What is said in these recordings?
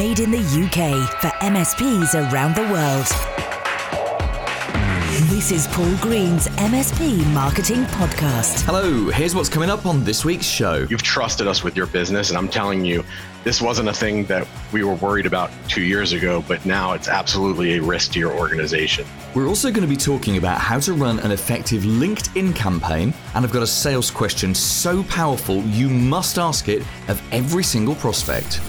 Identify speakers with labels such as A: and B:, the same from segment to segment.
A: Made in the UK for MSPs around the world. This is Paul Green's MSP Marketing Podcast.
B: Hello, here's what's coming up on this week's show.
C: You've trusted us with your business, and I'm telling you, this wasn't a thing that we were worried about two years ago, but now it's absolutely a risk to your organization.
B: We're also going to be talking about how to run an effective LinkedIn campaign, and I've got a sales question so powerful you must ask it of every single prospect.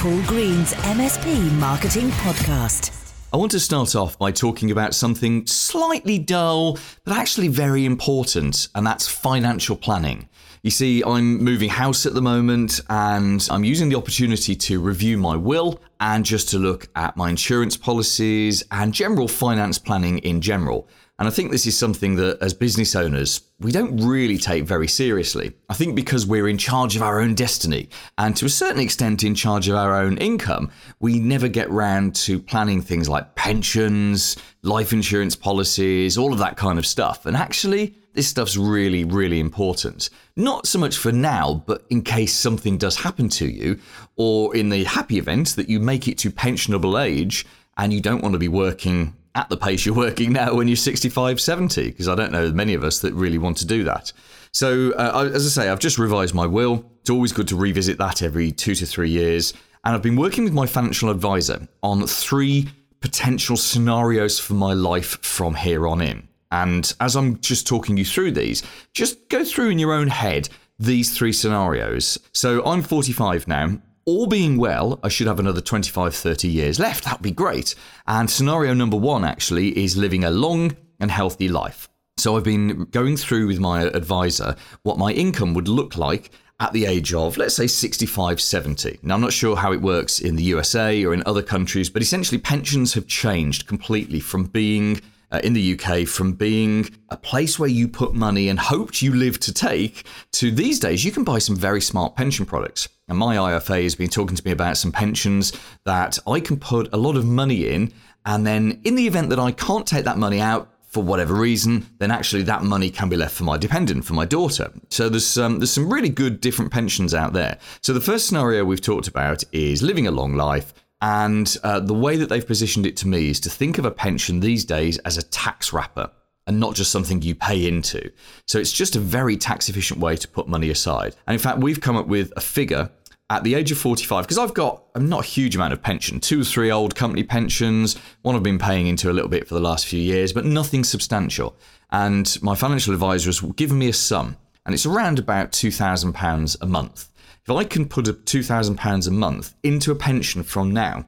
A: Paul Green's MSP Marketing Podcast.
B: I want to start off by talking about something slightly dull, but actually very important, and that's financial planning. You see, I'm moving house at the moment and I'm using the opportunity to review my will and just to look at my insurance policies and general finance planning in general. And I think this is something that, as business owners, we don't really take very seriously. I think because we're in charge of our own destiny and to a certain extent in charge of our own income, we never get round to planning things like pensions, life insurance policies, all of that kind of stuff. And actually, this stuff's really, really important. Not so much for now, but in case something does happen to you, or in the happy event that you make it to pensionable age and you don't want to be working at the pace you're working now when you're 65, 70, because I don't know many of us that really want to do that. So, uh, as I say, I've just revised my will. It's always good to revisit that every two to three years. And I've been working with my financial advisor on three potential scenarios for my life from here on in. And as I'm just talking you through these, just go through in your own head these three scenarios. So I'm 45 now all being well, I should have another 25, 30 years left. That'd be great. And scenario number one actually is living a long and healthy life. So I've been going through with my advisor what my income would look like at the age of, let's say, 65, 70. Now, I'm not sure how it works in the USA or in other countries, but essentially pensions have changed completely from being uh, in the UK from being a place where you put money and hoped you lived to take to these days you can buy some very smart pension products. And my IFA has been talking to me about some pensions that I can put a lot of money in. And then, in the event that I can't take that money out for whatever reason, then actually that money can be left for my dependent, for my daughter. So there's um, there's some really good different pensions out there. So the first scenario we've talked about is living a long life, and uh, the way that they've positioned it to me is to think of a pension these days as a tax wrapper and not just something you pay into. So it's just a very tax efficient way to put money aside. And in fact, we've come up with a figure at the age of 45 because I've got I'm not a huge amount of pension, two or three old company pensions, one I've been paying into a little bit for the last few years, but nothing substantial. And my financial advisor has given me a sum, and it's around about £2,000 a month. If I can put £2,000 a month into a pension from now,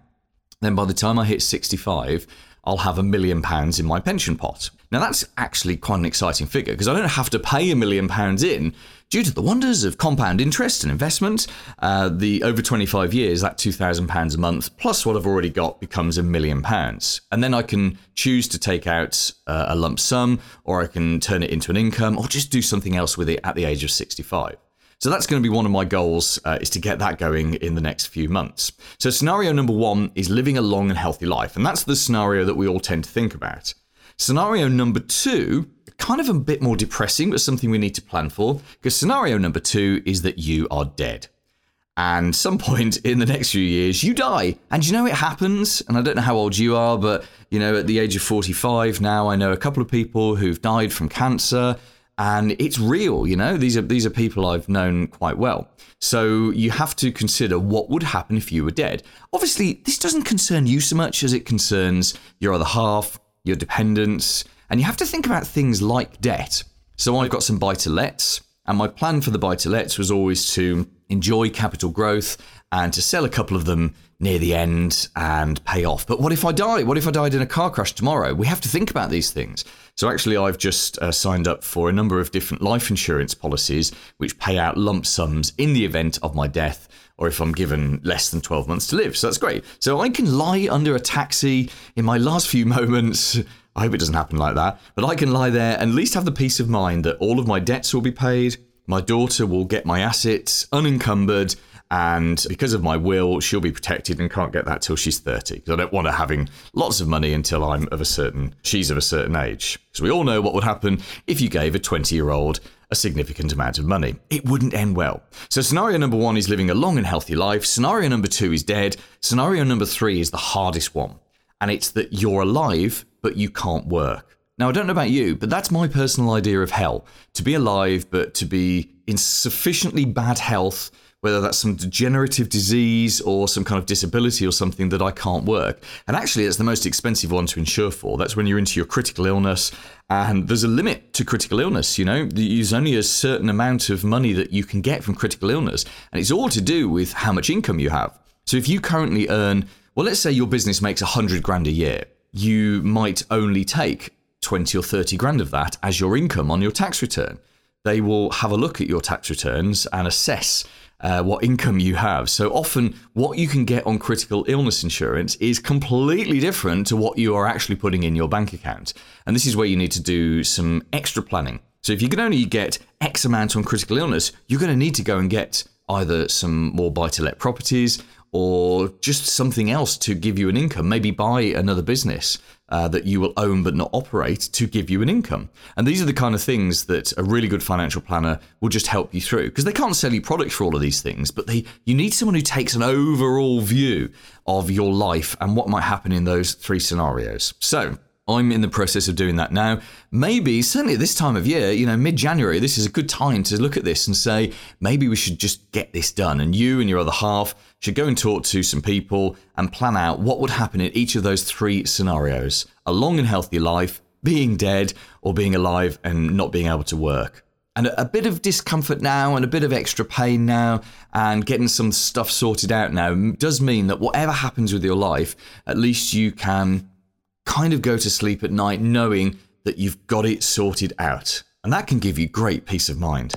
B: then by the time I hit 65, I'll have a million pounds in my pension pot. Now, that's actually quite an exciting figure because I don't have to pay a million pounds in due to the wonders of compound interest and investment. Uh, the over 25 years, that £2,000 a month plus what I've already got becomes a million pounds. And then I can choose to take out uh, a lump sum or I can turn it into an income or just do something else with it at the age of 65. So that's going to be one of my goals uh, is to get that going in the next few months. So scenario number one is living a long and healthy life, and that's the scenario that we all tend to think about. Scenario number two, kind of a bit more depressing, but something we need to plan for, because scenario number two is that you are dead. And some point in the next few years, you die. And you know it happens. And I don't know how old you are, but you know, at the age of 45 now, I know a couple of people who've died from cancer and it's real you know? These are these are people i've known quite well. So you have to consider what would happen if you were dead. Obviously this doesn't concern you so much as it concerns your other half your dependents. And you have to think about things like debt. So i've got some buy to lets and my plan for the buy to lets was always to enjoy capital growth and to sell a couple of them near the end and pay off. But what if I die? What if I died in a car crash tomorrow? We have to think about these things. So, actually, I've just uh, signed up for a number of different life insurance policies which pay out lump sums in the event of my death or if I'm given less than 12 months to live. So, that's great. So, I can lie under a taxi in my last few moments. I hope it doesn't happen like that. But I can lie there and at least have the peace of mind that all of my debts will be paid. My daughter will get my assets unencumbered and because of my will, she'll be protected and can't get that till she's 30. Because I don't want her having lots of money until I'm of a certain, she's of a certain age. Because we all know what would happen if you gave a 20 year old a significant amount of money. It wouldn't end well. So, scenario number one is living a long and healthy life. Scenario number two is dead. Scenario number three is the hardest one. And it's that you're alive, but you can't work. Now, I don't know about you, but that's my personal idea of hell. To be alive, but to be in sufficiently bad health whether that's some degenerative disease or some kind of disability or something that I can't work. And actually, it's the most expensive one to insure for. That's when you're into your critical illness, and there's a limit to critical illness. You know, there's only a certain amount of money that you can get from critical illness, and it's all to do with how much income you have. So if you currently earn, well, let's say your business makes 100 grand a year, you might only take 20 or 30 grand of that as your income on your tax return. They will have a look at your tax returns and assess uh, what income you have. So often, what you can get on critical illness insurance is completely different to what you are actually putting in your bank account. And this is where you need to do some extra planning. So if you can only get X amount on critical illness, you're going to need to go and get either some more buy to let properties or just something else to give you an income. Maybe buy another business uh, that you will own but not operate to give you an income. And these are the kind of things that a really good financial planner will just help you through because they can't sell you products for all of these things, but they you need someone who takes an overall view of your life and what might happen in those three scenarios. So, I'm in the process of doing that now. Maybe, certainly at this time of year, you know, mid January, this is a good time to look at this and say, maybe we should just get this done. And you and your other half should go and talk to some people and plan out what would happen in each of those three scenarios a long and healthy life, being dead, or being alive and not being able to work. And a bit of discomfort now and a bit of extra pain now and getting some stuff sorted out now does mean that whatever happens with your life, at least you can kind of go to sleep at night knowing that you've got it sorted out. And that can give you great peace of mind.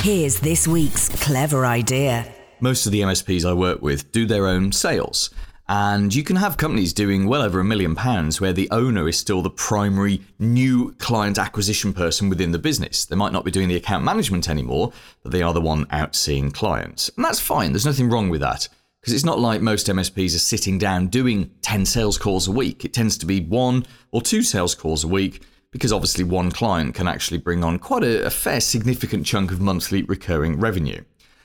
A: Here's this week's clever idea.
B: Most of the MSPs I work with do their own sales. And you can have companies doing well over a million pounds where the owner is still the primary new client acquisition person within the business. They might not be doing the account management anymore, but they are the one out seeing clients. And that's fine, there's nothing wrong with that. Because it's not like most MSPs are sitting down doing 10 sales calls a week. It tends to be one or two sales calls a week because obviously one client can actually bring on quite a, a fair significant chunk of monthly recurring revenue.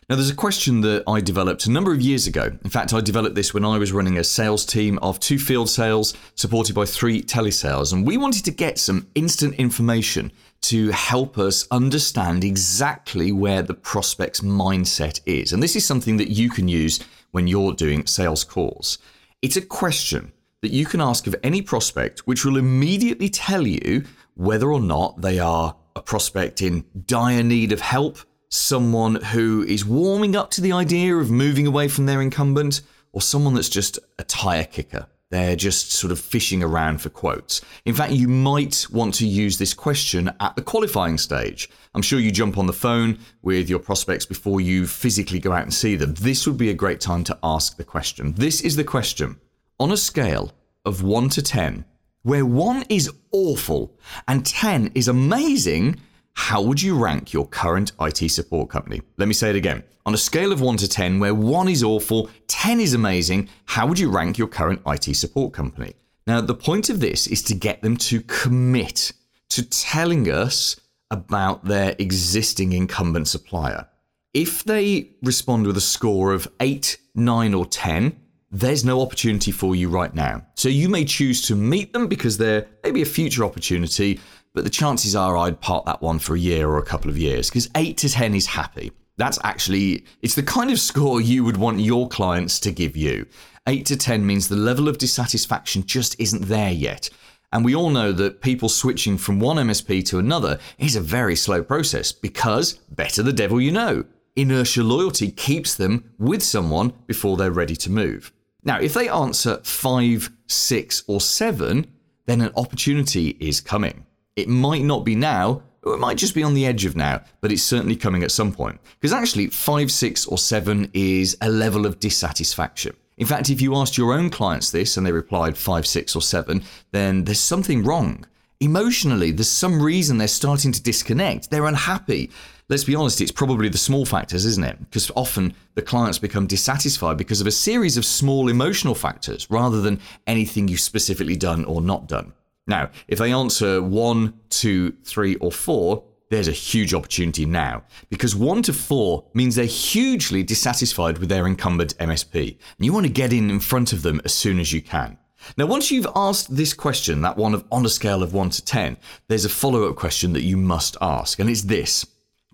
B: Now, there's a question that I developed a number of years ago. In fact, I developed this when I was running a sales team of two field sales supported by three telesales. And we wanted to get some instant information to help us understand exactly where the prospect's mindset is. And this is something that you can use when you're doing sales calls. It's a question that you can ask of any prospect, which will immediately tell you whether or not they are a prospect in dire need of help, someone who is warming up to the idea of moving away from their incumbent, or someone that's just a tire kicker. They're just sort of fishing around for quotes. In fact, you might want to use this question at the qualifying stage. I'm sure you jump on the phone with your prospects before you physically go out and see them. This would be a great time to ask the question. This is the question. On a scale of 1 to 10, where 1 is awful and 10 is amazing, how would you rank your current IT support company? Let me say it again. On a scale of 1 to 10, where 1 is awful, 10 is amazing, how would you rank your current IT support company? Now, the point of this is to get them to commit to telling us about their existing incumbent supplier. If they respond with a score of 8, 9, or 10, there's no opportunity for you right now. So you may choose to meet them because they're maybe a future opportunity, but the chances are I'd part that one for a year or a couple of years because 8 to 10 is happy. That's actually it's the kind of score you would want your clients to give you. 8 to 10 means the level of dissatisfaction just isn't there yet. And we all know that people switching from one MSP to another is a very slow process because better the devil you know. Inertia loyalty keeps them with someone before they're ready to move. Now, if they answer 5, 6, or 7, then an opportunity is coming. It might not be now, it might just be on the edge of now, but it's certainly coming at some point. Because actually, 5, 6, or 7 is a level of dissatisfaction. In fact, if you asked your own clients this and they replied 5, 6, or 7, then there's something wrong. Emotionally, there's some reason they're starting to disconnect. They're unhappy. Let's be honest, it's probably the small factors, isn't it? Because often the clients become dissatisfied because of a series of small emotional factors rather than anything you've specifically done or not done. Now, if they answer one, two, three, or four, there's a huge opportunity now because one to four means they're hugely dissatisfied with their incumbent MSP, and you want to get in in front of them as soon as you can. Now, once you've asked this question, that one of on a scale of 1 to 10, there's a follow up question that you must ask, and it's this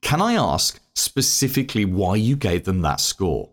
B: Can I ask specifically why you gave them that score?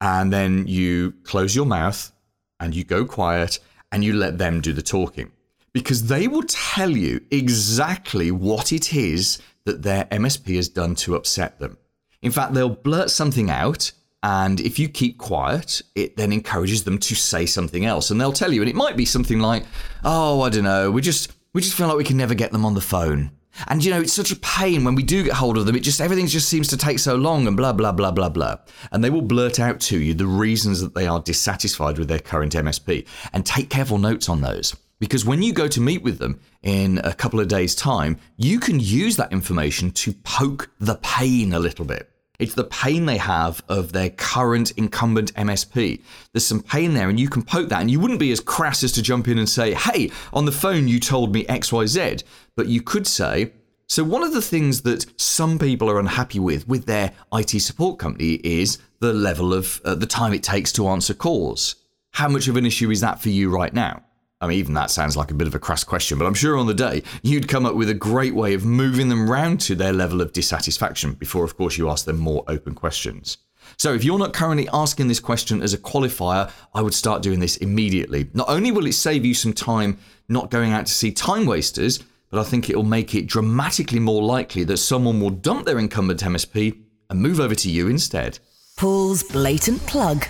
B: And then you close your mouth and you go quiet and you let them do the talking. Because they will tell you exactly what it is that their MSP has done to upset them. In fact, they'll blurt something out and if you keep quiet, it then encourages them to say something else. And they'll tell you, and it might be something like, oh, I don't know, we just we just feel like we can never get them on the phone. And you know, it's such a pain when we do get hold of them. It just everything just seems to take so long and blah blah blah blah blah. And they will blurt out to you the reasons that they are dissatisfied with their current MSP. And take careful notes on those. Because when you go to meet with them in a couple of days' time, you can use that information to poke the pain a little bit. It's the pain they have of their current incumbent MSP. There's some pain there, and you can poke that. And you wouldn't be as crass as to jump in and say, Hey, on the phone, you told me XYZ. But you could say, so, one of the things that some people are unhappy with with their IT support company is the level of uh, the time it takes to answer calls. How much of an issue is that for you right now? I mean, even that sounds like a bit of a crass question, but I'm sure on the day you'd come up with a great way of moving them round to their level of dissatisfaction before, of course, you ask them more open questions. So, if you're not currently asking this question as a qualifier, I would start doing this immediately. Not only will it save you some time not going out to see time wasters, but I think it will make it dramatically more likely that someone will dump their incumbent MSP and move over to you instead.
A: Paul's blatant plug.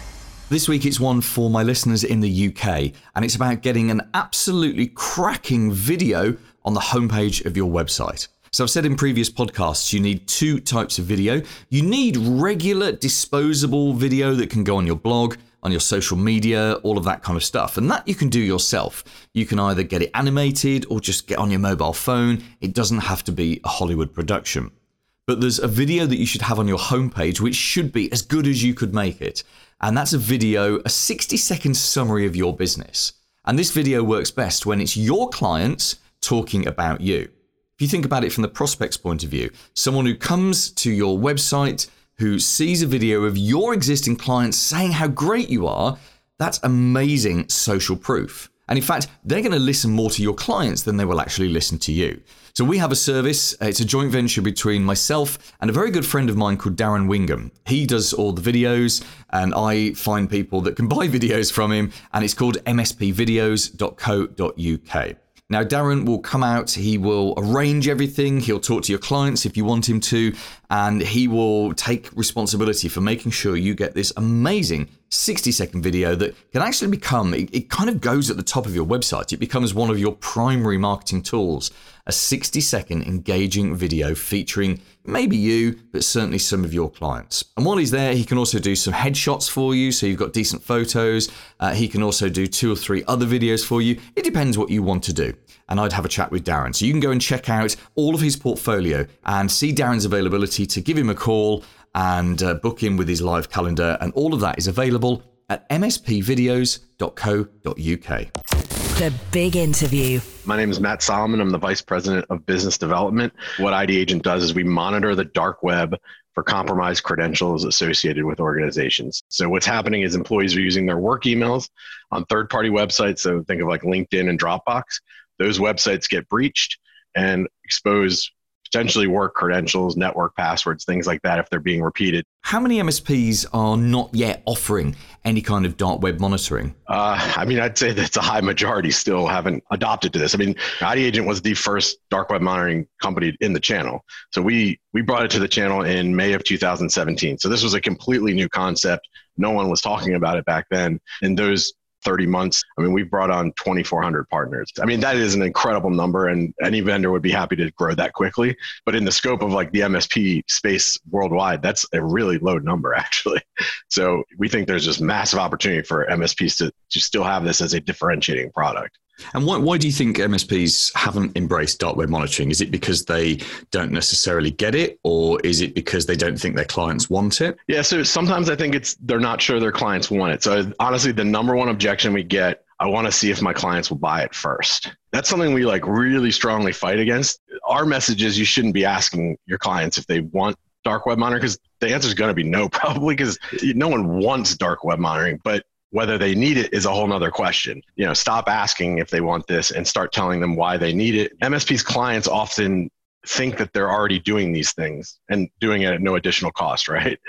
B: This week it's one for my listeners in the UK, and it's about getting an absolutely cracking video on the homepage of your website. So, I've said in previous podcasts, you need two types of video. You need regular, disposable video that can go on your blog, on your social media, all of that kind of stuff. And that you can do yourself. You can either get it animated or just get on your mobile phone. It doesn't have to be a Hollywood production. But there's a video that you should have on your homepage, which should be as good as you could make it. And that's a video, a 60 second summary of your business. And this video works best when it's your clients talking about you. If you think about it from the prospect's point of view, someone who comes to your website, who sees a video of your existing clients saying how great you are, that's amazing social proof. And in fact, they're going to listen more to your clients than they will actually listen to you. So we have a service. Uh, it's a joint venture between myself and a very good friend of mine called Darren Wingham. He does all the videos, and I find people that can buy videos from him, and it's called mspvideos.co.uk. Now, Darren will come out, he will arrange everything, he'll talk to your clients if you want him to, and he will take responsibility for making sure you get this amazing 60 second video that can actually become, it, it, kind of goes at the top of your website. It becomes one of your primary marketing tools. A 60 second engaging video featuring maybe you, but certainly some of your clients. And while he's there, he can also do some headshots for you, so you've got decent photos. Uh, he can also do two or three other videos for you. It depends what you want to do. And I'd have a chat with Darren. So you can go and check out all of his portfolio and see Darren's availability to give him a call and uh, book in with his live calendar. And all of that is available at mspvideos.co.uk.
A: The big interview.
C: My name is Matt Solomon. I'm the Vice President of Business Development. What ID Agent does is we monitor the dark web for compromised credentials associated with organizations. So what's happening is employees are using their work emails on third-party websites. So think of like LinkedIn and Dropbox. Those websites get breached and expose potentially work credentials, network passwords, things like that if they're being repeated.
B: How many MSPs are not yet offering any kind of dark web monitoring?
C: Uh, I mean, I'd say that's a high majority still haven't adopted to this. I mean, ID Agent was the first dark web monitoring company in the channel. So we we brought it to the channel in May of 2017. So this was a completely new concept. No one was talking about it back then. And those 30 months. I mean, we've brought on 2,400 partners. I mean, that is an incredible number, and any vendor would be happy to grow that quickly. But in the scope of like the MSP space worldwide, that's a really low number, actually. So we think there's just massive opportunity for MSPs to, to still have this as a differentiating product.
B: And why, why do you think MSPs haven't embraced dark web monitoring? Is it because they don't necessarily get it, or is it because they don't think their clients want it?
C: Yeah, so sometimes I think it's they're not sure their clients want it. So honestly, the number one objection we get I want to see if my clients will buy it first. That's something we like really strongly fight against. our message is you shouldn't be asking your clients if they want dark web monitoring because the answer is going to be no, probably because no one wants dark web monitoring. But whether they need it is a whole nother question. You know, stop asking if they want this and start telling them why they need it. MSP's clients often think that they're already doing these things and doing it at no additional cost, right?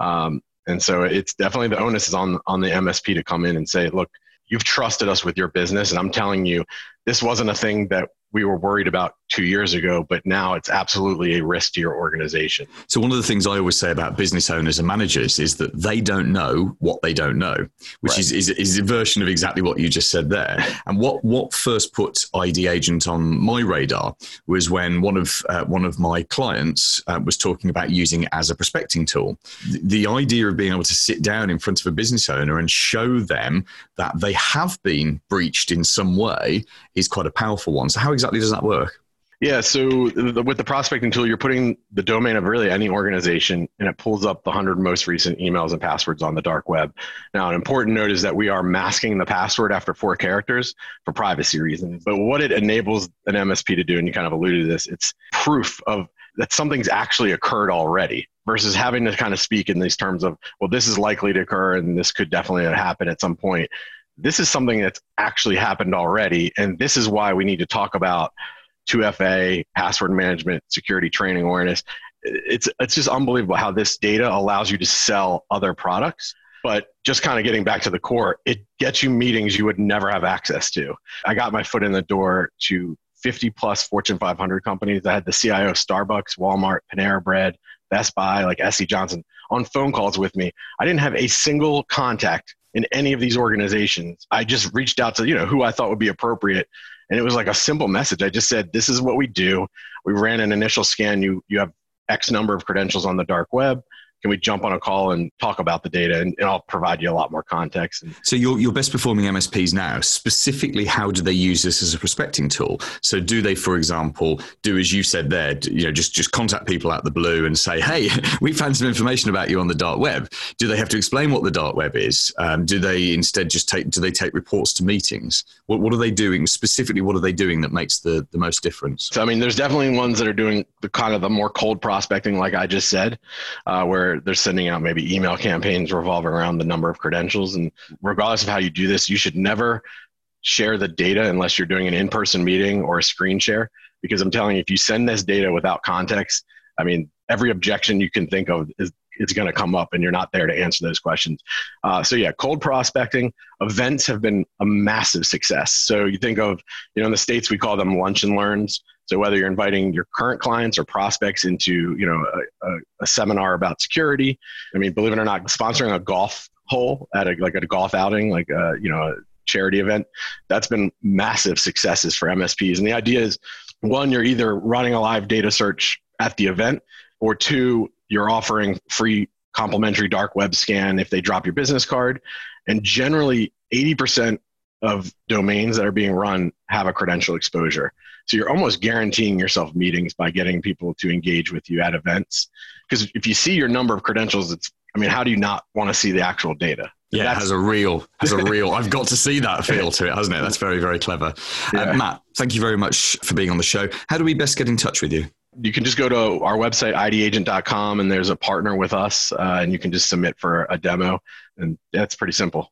C: Um, and so it's definitely the onus is on on the MSP to come in and say, look, you've trusted us with your business, and I'm telling you, this wasn't a thing that we were worried about two years ago, but now it's absolutely a risk to your organization.
B: So, one of the things I always say about business owners and managers is that they don't know what they don't know, which right. is, is, is, a version of exactly what you just said there. And what, what first put ID Agent on my radar was when one of, uh, one of my clients uh, was talking about using it as a prospecting tool. The, the idea of being able to sit down in front of a business owner and show them that they have been breached in some way is quite a powerful one. So, how exactly does that work?
C: Yeah, so the, with the prospecting tool, you're putting the domain of really any organization and it pulls up the 100 most recent emails and passwords on the dark web. Now, an important note is that we are masking the password after four characters for privacy reasons. But what it enables an MSP to do, and you kind of alluded to this, it's proof of that something's actually occurred already versus having to kind of speak in these terms of, well, this is likely to occur and this could definitely happen at some point. This is something that's actually happened already. And this is why we need to talk about 2FA, password management, security training awareness. It's it's just unbelievable how this data allows you to sell other products. But just kind of getting back to the core, it gets you meetings you would never have access to. I got my foot in the door to 50 plus Fortune 500 companies. I had the CIO of Starbucks, Walmart, Panera Bread, Best Buy, like SC Johnson on phone calls with me. I didn't have a single contact in any of these organizations. I just reached out to, you know, who I thought would be appropriate and it was like a simple message. I just said, "This is what we do. We ran an initial scan. You you have X number of credentials on the dark web can we jump on a call and talk about the data and, and, I'll provide you a lot more context.
B: So your, your best performing MSPs now, specifically, how do they use this as a prospecting tool? So do they, for example, do as you said there, you know, just, just contact people out the blue and say, hey, we found some information about you on the dark web. Do they have to explain what the dark web is? Um, do they instead just take, do they take reports to meetings? What, what are they doing specifically? What are they doing that makes the, the most difference?
C: So, I mean, there's definitely ones that are doing the kind of the more cold prospecting, like I just said, uh, where they're sending out maybe email campaigns revolving around the number of credentials. And regardless of how you do this, you should never share the data unless you're doing an in-person meeting or a screen share. Because I'm telling you, if you send this data without context, I mean, every objection you can think of is it's going to come up and you're not there to answer those questions. Uh, so yeah, cold prospecting events have been a massive success. So you think of, you know, in the States, we call them lunch and learns. So whether you're inviting your current clients or prospects into, you know, a, a, a seminar about security, I mean, believe it or not, sponsoring a golf hole at a, like at a golf outing, like, a, you know, a charity event, that's been massive successes for MSPs. And the idea is one, you're either running a live data search at the event or two, you're offering free complimentary dark web scan if they drop your business card. And generally, 80% of domains that are being run have a credential exposure. So you're almost guaranteeing yourself meetings by getting people to engage with you at events. Because if you see your number of credentials, it's, I mean, how do you not want to see the actual data?
B: Yeah, That's, it has a real, has a real. I've got to see that feel to it, hasn't it? That's very, very clever. Uh, yeah. Uh, Matt, thank you very much for being on the show. How do we best get in touch with you?
C: you can just go to our website idagent.com and there's a partner with us uh, and you can just submit for a demo and that's pretty simple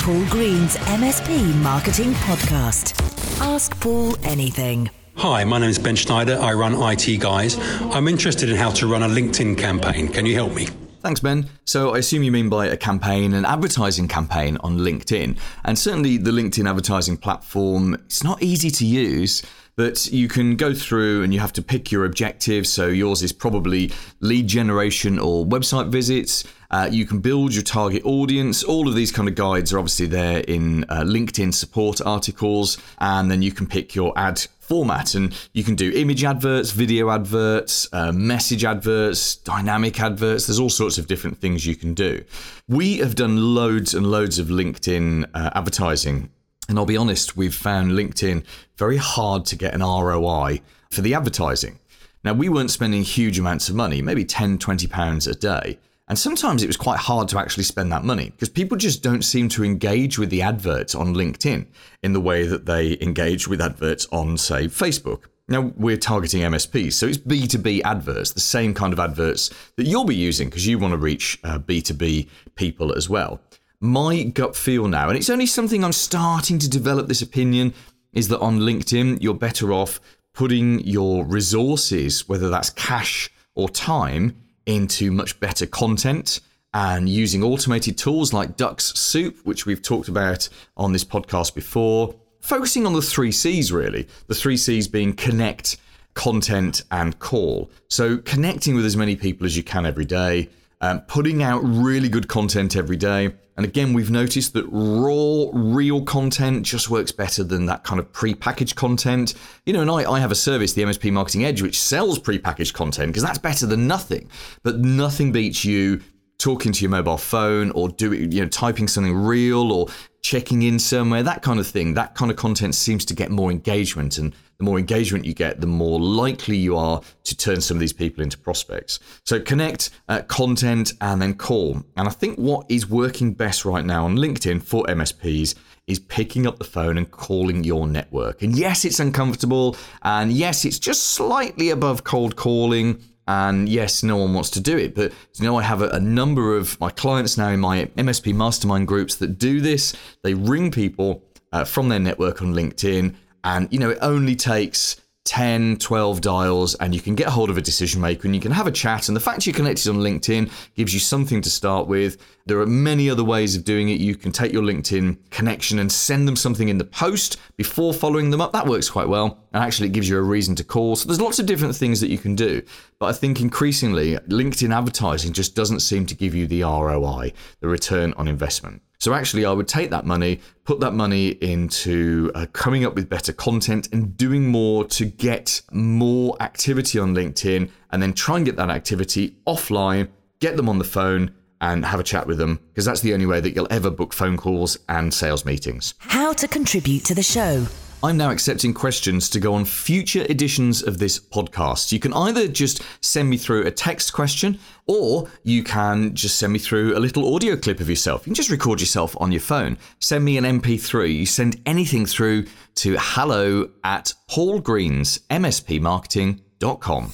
A: paul green's msp marketing podcast ask paul anything
D: Hi, my name is Ben Schneider. I run IT Guys. I'm interested in how to run a LinkedIn campaign. Can you help me?
B: Thanks, Ben. So, I assume you mean by a campaign, an advertising campaign on LinkedIn. And certainly, the LinkedIn advertising platform, it's not easy to use but you can go through and you have to pick your objectives. So yours is probably lead generation or website visits. Uh, you can build your target audience. All of these kind of guides are obviously there in uh, LinkedIn support articles, and then you can pick your ad format and you can do image adverts, video adverts, uh, message adverts, dynamic adverts. There's all sorts of different things you can do. We have done loads and loads of LinkedIn uh, advertising and I'll be honest, we've found LinkedIn very hard to get an ROI for the advertising. Now, we weren't spending huge amounts of money, maybe 10, 20 pounds a day. And sometimes it was quite hard to actually spend that money because people just don't seem to engage with the adverts on LinkedIn in the way that they engage with adverts on, say, Facebook. Now, we're targeting MSPs, so it's B2B adverts, the same kind of adverts that you'll be using because you want to reach uh, B2B people as well. My gut feel now, and it's only something I'm starting to develop this opinion, is that on LinkedIn, you're better off putting your resources, whether that's cash or time, into much better content and using automated tools like Dux-Soup, which we've talked about on this podcast before. Focusing on the three C's, really. The three C's being connect, content, and call. So, connecting with as many people as you can every day, um, putting out really good content every day. And again, we've noticed that raw, real content just works better than that kind of pre-packaged content. You know, and I, I have a service, the MSP Marketing Edge, which sells pre-packaged content because that's better than nothing. But nothing beats you talking to your mobile phone or doing, you know, typing something real or checking in somewhere, that kind of thing. That kind of content seems to get more engagement. And the more engagement you get, the more likely you are to turn some of these people into prospects. So connect, uh, content, and then call. And I think what is working best right now on LinkedIn for MSPs is picking up the phone and calling your network. And yes, it's uncomfortable. And yes, it's just slightly above cold calling. And yes, no one wants to do it. But you know, I have a, a, number of my clients now in my MSP mastermind groups that do this. They ring people uh, from their network on LinkedIn and, you know, it only takes 10, 12 dials, and you can get hold of a decision maker and you can have a chat. And the fact you're connected on LinkedIn gives you something to start with. There are many other ways of doing it. You can take your LinkedIn connection and send them something in the post before following them up. That works quite well. And actually, it gives you a reason to call. So there's lots of different things that you can do. But I think increasingly, LinkedIn advertising just doesn't seem to give you the ROI, the return on investment. So actually, I would take that money, put that money into uh, coming up with better content and doing more to get more activity on LinkedIn and then try and get that activity offline, get them on the phone and have a chat with them because that's the only way that you'll ever book phone calls and sales meetings.
A: How to contribute to the show.
B: I'm now accepting questions to go on future editions of this podcast. You can either just send me through a text question or you can just send me through a little audio clip of yourself. You can just record yourself on your phone. Send me an MP3. You send anything through to hello at paulgreensmspmarketing.com com.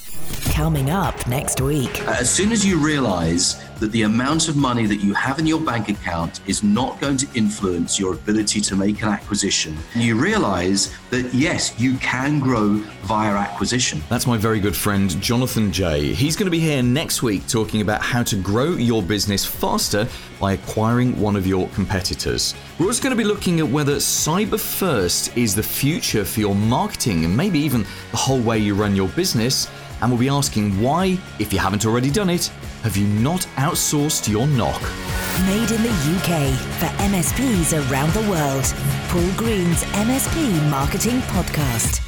A: Coming up next week.
E: Uh, as soon as you realize that the amount of money that you have in your bank account is not going to influence your ability to make an acquisition, you realize that yes, you can grow via acquisition.
B: That's my very good friend Jonathan Jay. He's going to be here next week talking about how to grow your business faster by acquiring one of your competitors. We're also going to be looking at whether cyber first is the future for your marketing and maybe even the whole way you run your business. And we'll be asking why, if you haven't already done it, have you not outsourced your NOC?
A: Made in the UK for MSPs around the world. Paul Green's MSP Marketing Podcast.